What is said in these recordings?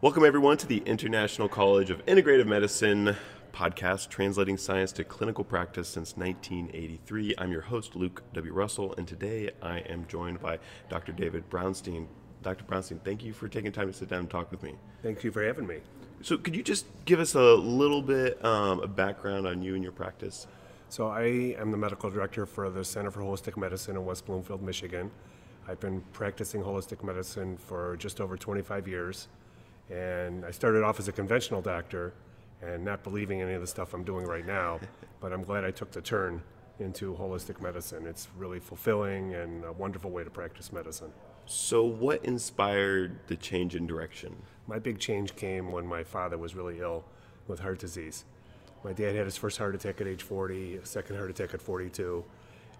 Welcome, everyone, to the International College of Integrative Medicine podcast, translating science to clinical practice since 1983. I'm your host, Luke W. Russell, and today I am joined by Dr. David Brownstein. Dr. Brownstein, thank you for taking time to sit down and talk with me. Thank you for having me. So, could you just give us a little bit um, of background on you and your practice? So, I am the medical director for the Center for Holistic Medicine in West Bloomfield, Michigan. I've been practicing holistic medicine for just over 25 years. And I started off as a conventional doctor and not believing any of the stuff I'm doing right now, but I'm glad I took the turn into holistic medicine. It's really fulfilling and a wonderful way to practice medicine. So, what inspired the change in direction? My big change came when my father was really ill with heart disease. My dad had his first heart attack at age 40, a second heart attack at 42,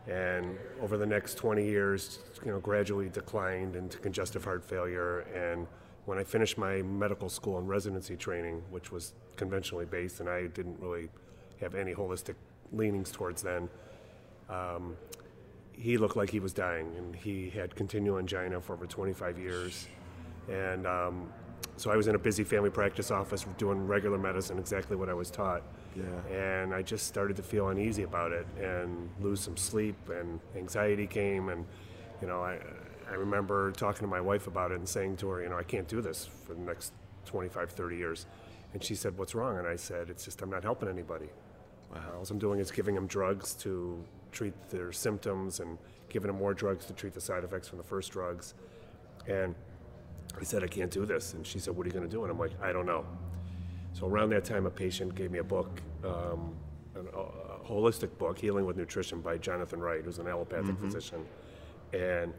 and over the next 20 years, you know, gradually declined into congestive heart failure. And when I finished my medical school and residency training, which was conventionally based, and I didn't really have any holistic leanings towards then, um, he looked like he was dying, and he had continual angina for over 25 years. And um, so I was in a busy family practice office doing regular medicine, exactly what I was taught. Yeah. And I just started to feel uneasy about it and lose some sleep, and anxiety came. And, you know, I, I remember talking to my wife about it and saying to her, you know, I can't do this for the next 25, 30 years. And she said, What's wrong? And I said, It's just I'm not helping anybody. Wow. all I'm doing is giving them drugs to treat their symptoms and giving them more drugs to treat the side effects from the first drugs. And I said, I can't do this. And she said, What are you going to do? And I'm like, I don't know. So around that time, a patient gave me a book, um, an, a holistic book, Healing with Nutrition by Jonathan Wright, who's an allopathic mm-hmm. physician. And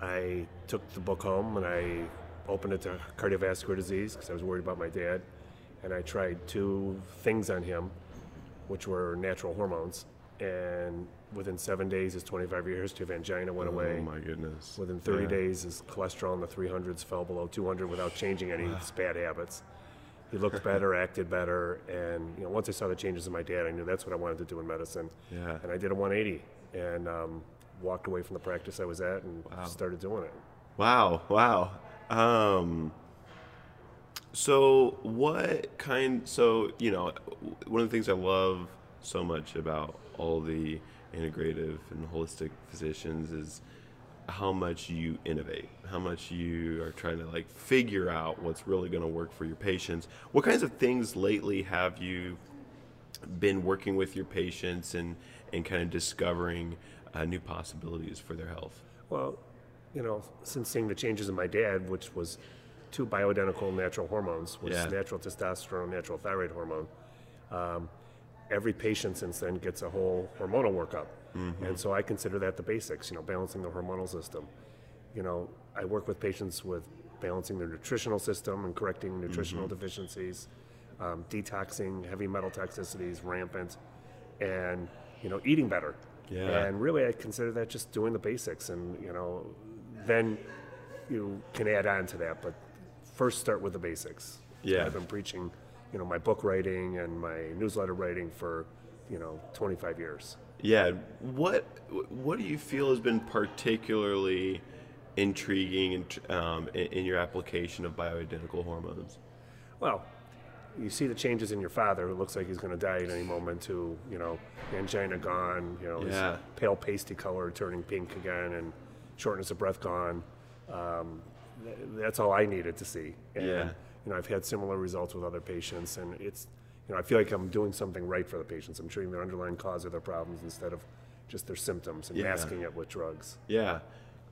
I took the book home and I opened it to cardiovascular disease because I was worried about my dad. And I tried two things on him, which were natural hormones. And within seven days, his 25 year history of angina went oh, away. Oh my goodness! Within 30 yeah. days, his cholesterol in the 300s fell below 200 without changing any wow. bad habits. He looked better, acted better, and you know, once I saw the changes in my dad, I knew that's what I wanted to do in medicine. Yeah. And I did a 180 and um, walked away from the practice I was at and wow. started doing it. Wow! Wow! Um, so what kind? So you know, one of the things I love so much about all the integrative and holistic physicians is how much you innovate, how much you are trying to like figure out what's really going to work for your patients. What kinds of things lately have you been working with your patients and and kind of discovering uh, new possibilities for their health? Well, you know, since seeing the changes in my dad, which was two bioidentical natural hormones, which yeah. is natural testosterone, natural thyroid hormone. Um, every patient since then gets a whole hormonal workup. Mm-hmm. And so I consider that the basics, you know, balancing the hormonal system. You know, I work with patients with balancing their nutritional system and correcting nutritional mm-hmm. deficiencies, um, detoxing heavy metal toxicities rampant, and, you know, eating better. Yeah. And really, I consider that just doing the basics. And, you know, then you can add on to that. But first, start with the basics. Yeah. I've been preaching you know my book writing and my newsletter writing for you know 25 years. Yeah, what what do you feel has been particularly intriguing in, um, in, in your application of bioidentical hormones? Well, you see the changes in your father. It looks like he's going to die at any moment. To you know, angina gone. You know, yeah. pale pasty color turning pink again, and shortness of breath gone. Um, that's all I needed to see. And, yeah you know, I've had similar results with other patients, and it's, you know, I feel like I'm doing something right for the patients. I'm treating their underlying cause of their problems instead of just their symptoms and yeah. masking it with drugs. Yeah.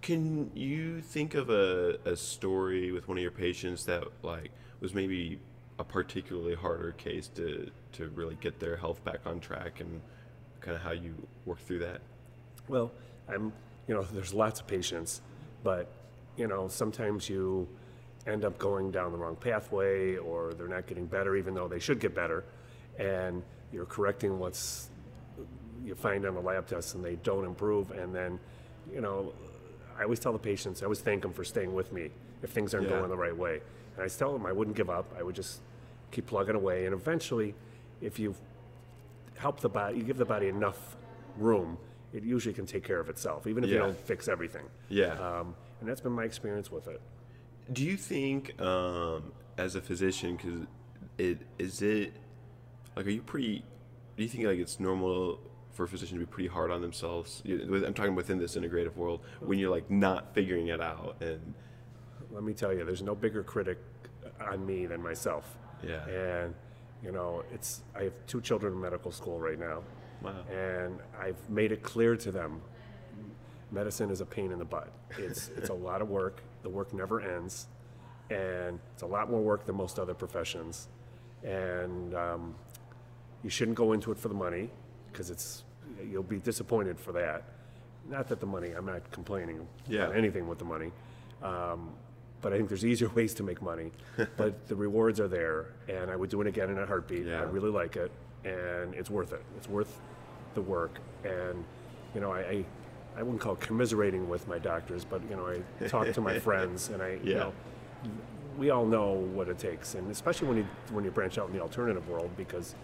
Can you think of a, a story with one of your patients that like was maybe a particularly harder case to, to really get their health back on track and kind of how you work through that? Well, I'm, you know, there's lots of patients, but, you know, sometimes you, end up going down the wrong pathway or they're not getting better even though they should get better and you're correcting what's you find on the lab tests and they don't improve and then you know i always tell the patients i always thank them for staying with me if things aren't yeah. going the right way and i tell them i wouldn't give up i would just keep plugging away and eventually if you help the body you give the body enough room it usually can take care of itself even if yeah. you don't fix everything yeah um, and that's been my experience with it do you think um, as a physician, because it is it like are you pretty? Do you think like it's normal for a physician to be pretty hard on themselves? I'm talking within this integrative world when you're like not figuring it out and Let me tell you, there's no bigger critic on me than myself. Yeah. And, you know, it's, I have two children in medical school right now. Wow. And I've made it clear to them medicine is a pain in the butt. It's, it's a lot of work. The work never ends. And it's a lot more work than most other professions. And um, you shouldn't go into it for the money because it's, you'll be disappointed for that. Not that the money, I'm not complaining Yeah. about anything with the money. Um, but I think there's easier ways to make money. but the rewards are there, and I would do it again in a heartbeat. Yeah. I really like it, and it's worth it. It's worth the work. And you know, I, I, I wouldn't call it commiserating with my doctors, but you know, I talk to my friends, and I, you know, we all know what it takes, and especially when you when you branch out in the alternative world, because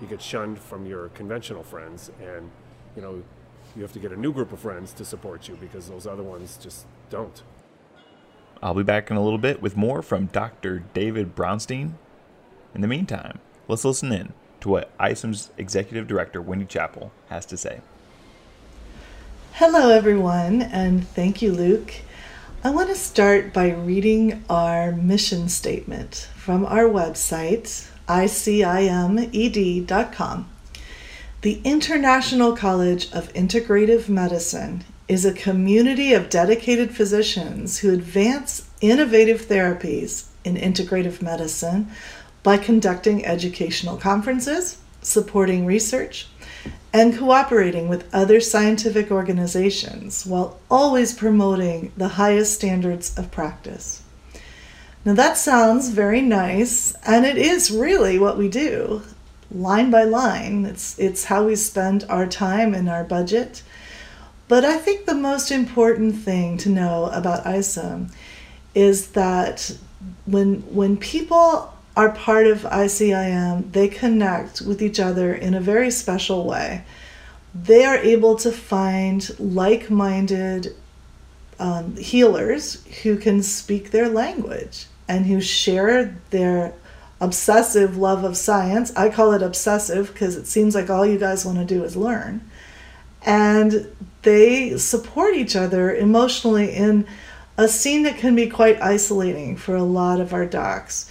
you get shunned from your conventional friends, and you know, you have to get a new group of friends to support you because those other ones just don't. I'll be back in a little bit with more from Dr. David Brownstein. In the meantime, let's listen in to what ICIM's Executive Director, Wendy Chappell, has to say. Hello, everyone, and thank you, Luke. I want to start by reading our mission statement from our website, icimed.com. The International College of Integrative Medicine is a community of dedicated physicians who advance innovative therapies in integrative medicine by conducting educational conferences, supporting research, and cooperating with other scientific organizations while always promoting the highest standards of practice. Now, that sounds very nice, and it is really what we do, line by line. It's, it's how we spend our time and our budget. But I think the most important thing to know about ICIM is that when, when people are part of ICIM, they connect with each other in a very special way. They are able to find like minded um, healers who can speak their language and who share their obsessive love of science. I call it obsessive because it seems like all you guys want to do is learn. And they support each other emotionally in a scene that can be quite isolating for a lot of our docs.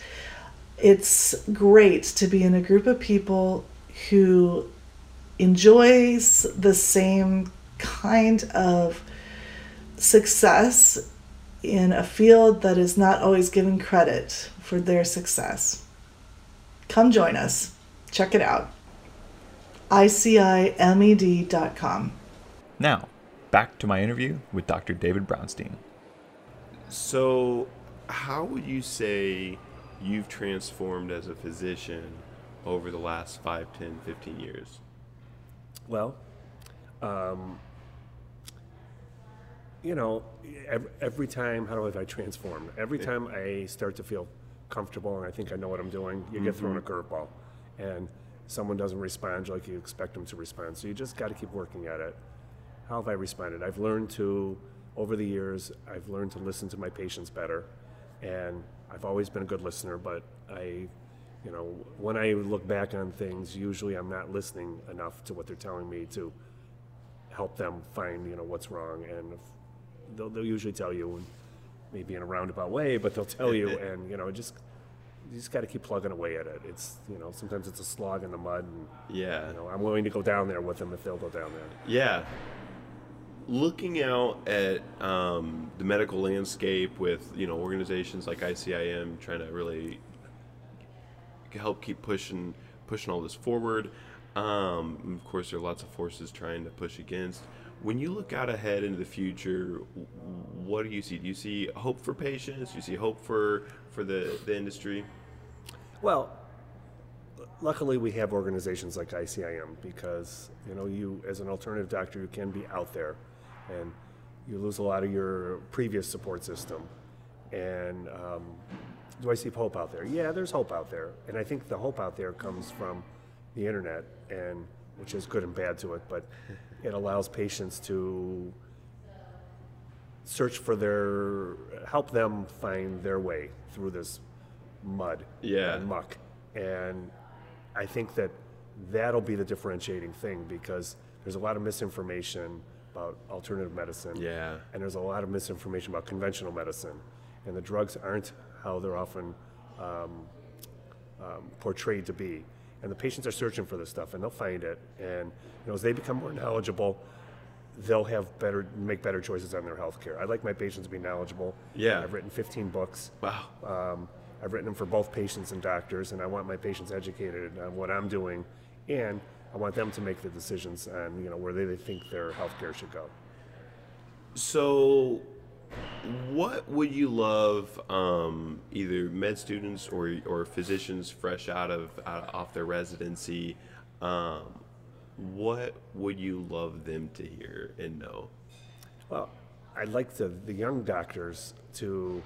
It's great to be in a group of people who enjoys the same kind of success in a field that is not always given credit for their success. Come join us. Check it out. ICIMED.com. Now, back to my interview with Dr. David Brownstein. So, how would you say you've transformed as a physician over the last 5, 10, 15 years? Well, um, you know, every, every time, how do I, if I transform? Every time I start to feel comfortable and I think I know what I'm doing, you get thrown a curveball. And someone doesn't respond like you expect them to respond. So you just got to keep working at it. How have I responded? I've learned to, over the years, I've learned to listen to my patients better. And I've always been a good listener, but I, you know, when I look back on things, usually I'm not listening enough to what they're telling me to help them find, you know, what's wrong. And they'll, they'll usually tell you, maybe in a roundabout way, but they'll tell you, and, you know, just, you just got to keep plugging away at it. It's, you know, sometimes it's a slog in the mud, and, Yeah. you know, I'm willing to go down there with them if they'll go down there. Yeah. Looking out at um, the medical landscape with you know organizations like ICIM trying to really help keep pushing pushing all this forward. Um, of course, there are lots of forces trying to push against. When you look out ahead into the future, what do you see? Do you see hope for patients? Do you see hope for for the, the industry? Well, luckily we have organizations like ICIM because you know you as an alternative doctor you can be out there, and you lose a lot of your previous support system. And um, do I see hope out there? Yeah, there's hope out there, and I think the hope out there comes from the internet, and which is good and bad to it, but it allows patients to search for their help them find their way through this mud Yeah. and muck. And I think that that'll be the differentiating thing because there's a lot of misinformation about alternative medicine. Yeah. And there's a lot of misinformation about conventional medicine. And the drugs aren't how they're often um, um, portrayed to be. And the patients are searching for this stuff and they'll find it. And you know, as they become more knowledgeable, they'll have better make better choices on their health care. I like my patients to be knowledgeable. Yeah. I've written 15 books. Wow. Um, I've written them for both patients and doctors, and I want my patients educated on what I'm doing, and I want them to make the decisions and you know where they, they think their healthcare should go. So, what would you love um, either med students or or physicians fresh out of out, off their residency? Um, what would you love them to hear and know? Well, I'd like the, the young doctors to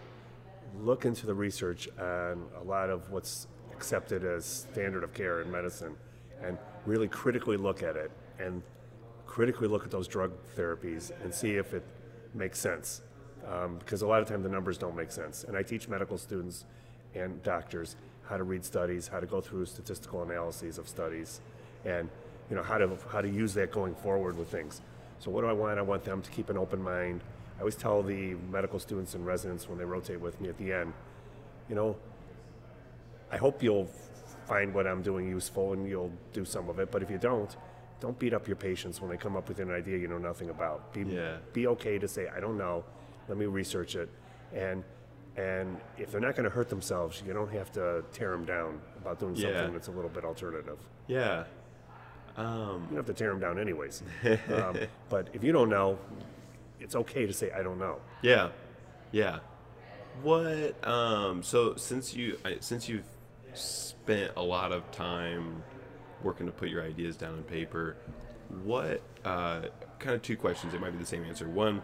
look into the research on a lot of what's accepted as standard of care in medicine and really critically look at it and critically look at those drug therapies and see if it makes sense. Um, because a lot of times the numbers don't make sense. And I teach medical students and doctors how to read studies, how to go through statistical analyses of studies, and you know how to how to use that going forward with things. So what do I want? I want them to keep an open mind. I always tell the medical students and residents when they rotate with me at the end, you know, I hope you'll find what I'm doing useful and you'll do some of it. But if you don't, don't beat up your patients when they come up with an idea you know nothing about. Be, Yeah. be okay to say, I don't know, let me research it. And, and if they're not going to hurt themselves, you don't have to tear them down about doing Yeah. something that's a little bit alternative. Yeah. Um, You don't have to tear them down anyways. um, but if you don't know, it's okay to say, I don't know. Yeah, yeah. What? Um. So since you since you've spent a lot of time working to put your ideas down on paper, what? Uh, kind of two questions. It might be the same answer. One,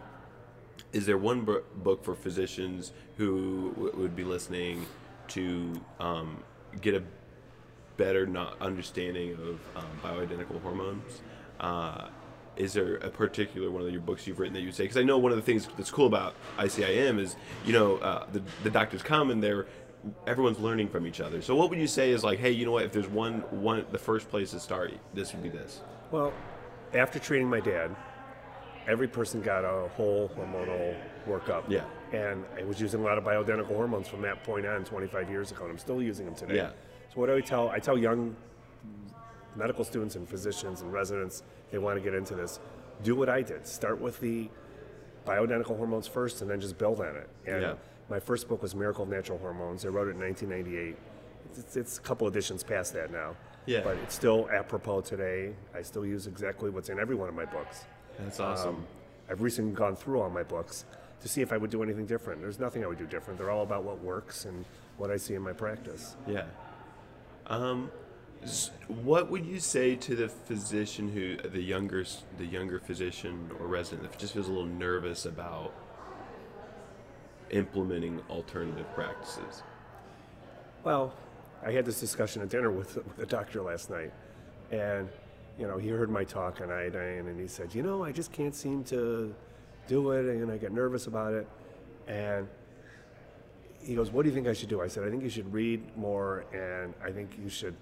is there one bu- book for physicians who w- would be listening to um, get a better not understanding of um, bioidentical hormones. Uh, is there a particular one of your books you've written that you say? Because I know one of the things that's cool about ICIM is, you know, uh, the, the doctors come and they're everyone's learning from each other. So what would you say is like, hey, you know what? If there's one one the first place to start, this would be this. Well, after treating my dad, every person got a whole hormonal workup. Yeah. And I was using a lot of bioidentical hormones from that point on 25 years ago, and I'm still using them today. Yeah. So what do I tell? I tell young medical students and physicians and residents they want to get into this. Do what I did. Start with the bioidentical hormones first, and then just build on it. And Yeah. My first book was Miracle of Natural Hormones. I wrote it in 1998. It's, it's a couple editions past that now. Yeah. But it's still apropos today. I still use exactly what's in every one of my books. That's awesome. Um, I've recently gone through all my books to see if I would do anything different. There's nothing I would do different. They're all about what works and what I see in my practice. Yeah. Um, what would you say to the physician who, the younger, the younger physician or resident that just feels a little nervous about implementing alternative practices? Well, I had this discussion at dinner with, with a doctor last night, and you know he heard my talk on iodine, and he said, you know, I just can't seem to do it, and I get nervous about it, and he goes, what do you think I should do? I said, I think you should read more, and I think you should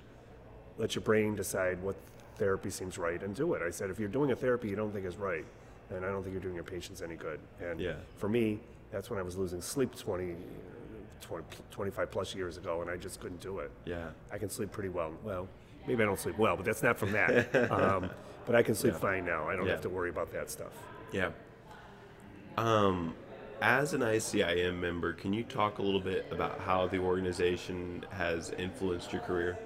let your brain decide what therapy seems right and do it. I said, if you're doing a therapy you don't think is right, then I don't think you're doing your patients any good. And Yeah. for me, that's when I was losing sleep 20, 20, 25 plus years ago, and I just couldn't do it. Yeah. I can sleep pretty well. Well, maybe I don't sleep well, but that's not from that. um, but I can sleep Yeah. fine now. I don't Yeah. have to worry about that stuff. Yeah. Um, as an ICIM member, can you talk a little bit about how the organization has influenced your career?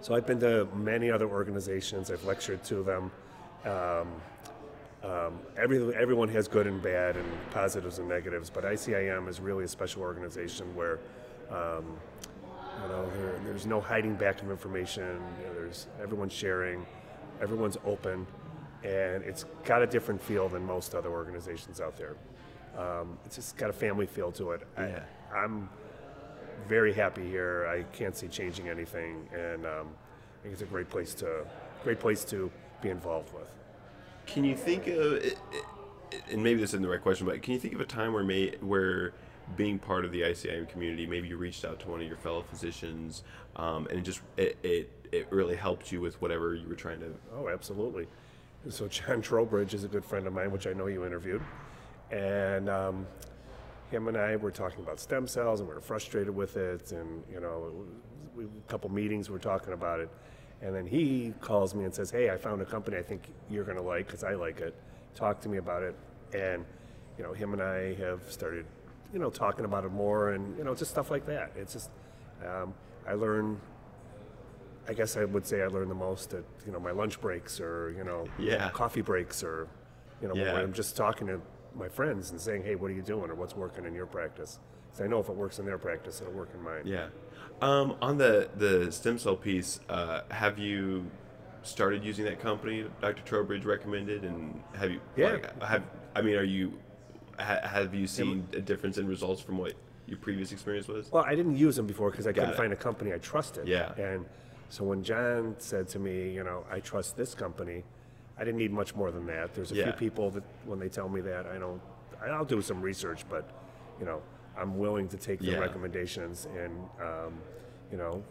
So I've been to many other organizations. I've lectured to them. Um, um, every, everyone has good and bad and positives and negatives, but ICIM is really a special organization where um, you know there, there's no hiding back of information. You know, there's everyone's sharing, everyone's open, and it's got a different feel than most other organizations out there. Um, it's just got a family feel to it. Yeah. I, I'm very happy here. I can't see changing anything, and um, I think it's a great place to great place to be involved with. Can you think of, and maybe this isn't the right question, but can you think of a time where may, where being part of the ICIM community, maybe you reached out to one of your fellow physicians, um, and it just it, it it really helped you with whatever you were trying to. Oh, absolutely. So John Trowbridge is a good friend of mine, which I know you interviewed, and um, him and I were talking about stem cells, and we were frustrated with it, and you know, we, a couple meetings we were talking about it, and then he calls me and says, "Hey, I found a company I think you're going to like because I like it. Talk to me about it." And you know, him and I have started, you know, talking about it more, and you know, just stuff like that. It's just um, I learn I guess I would say I learn the most at you know my lunch breaks or you know Yeah. coffee breaks or you know Yeah. when I'm just talking to my friends and saying hey what are you doing or what's working in your practice 'Cause I know if it works in their practice it'll work in mine. Yeah. Um, on the the stem cell piece, uh, have you started using that company Dr. Trowbridge recommended, and have you? Yeah. Like, have I mean, are you? Ha, have you seen a difference in results from what your previous experience was? Well, I didn't use them before because I Got couldn't it. find a company I trusted. Yeah. And so when John said to me, you know, I trust this company, I didn't need much more than that. There's a Yeah. few people that when they tell me that, I don't, I'll do some research, but you know, I'm willing to take the Yeah. recommendations and, um, you know,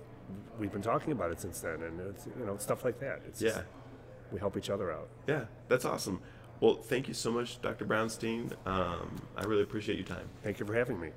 we've been talking about it since then, and it's you know stuff like that. It's just- Yeah. we help each other out. Yeah, that's awesome. Well, thank you so much, Dr. Brownstein. Um, I really appreciate your time. Thank you for having me.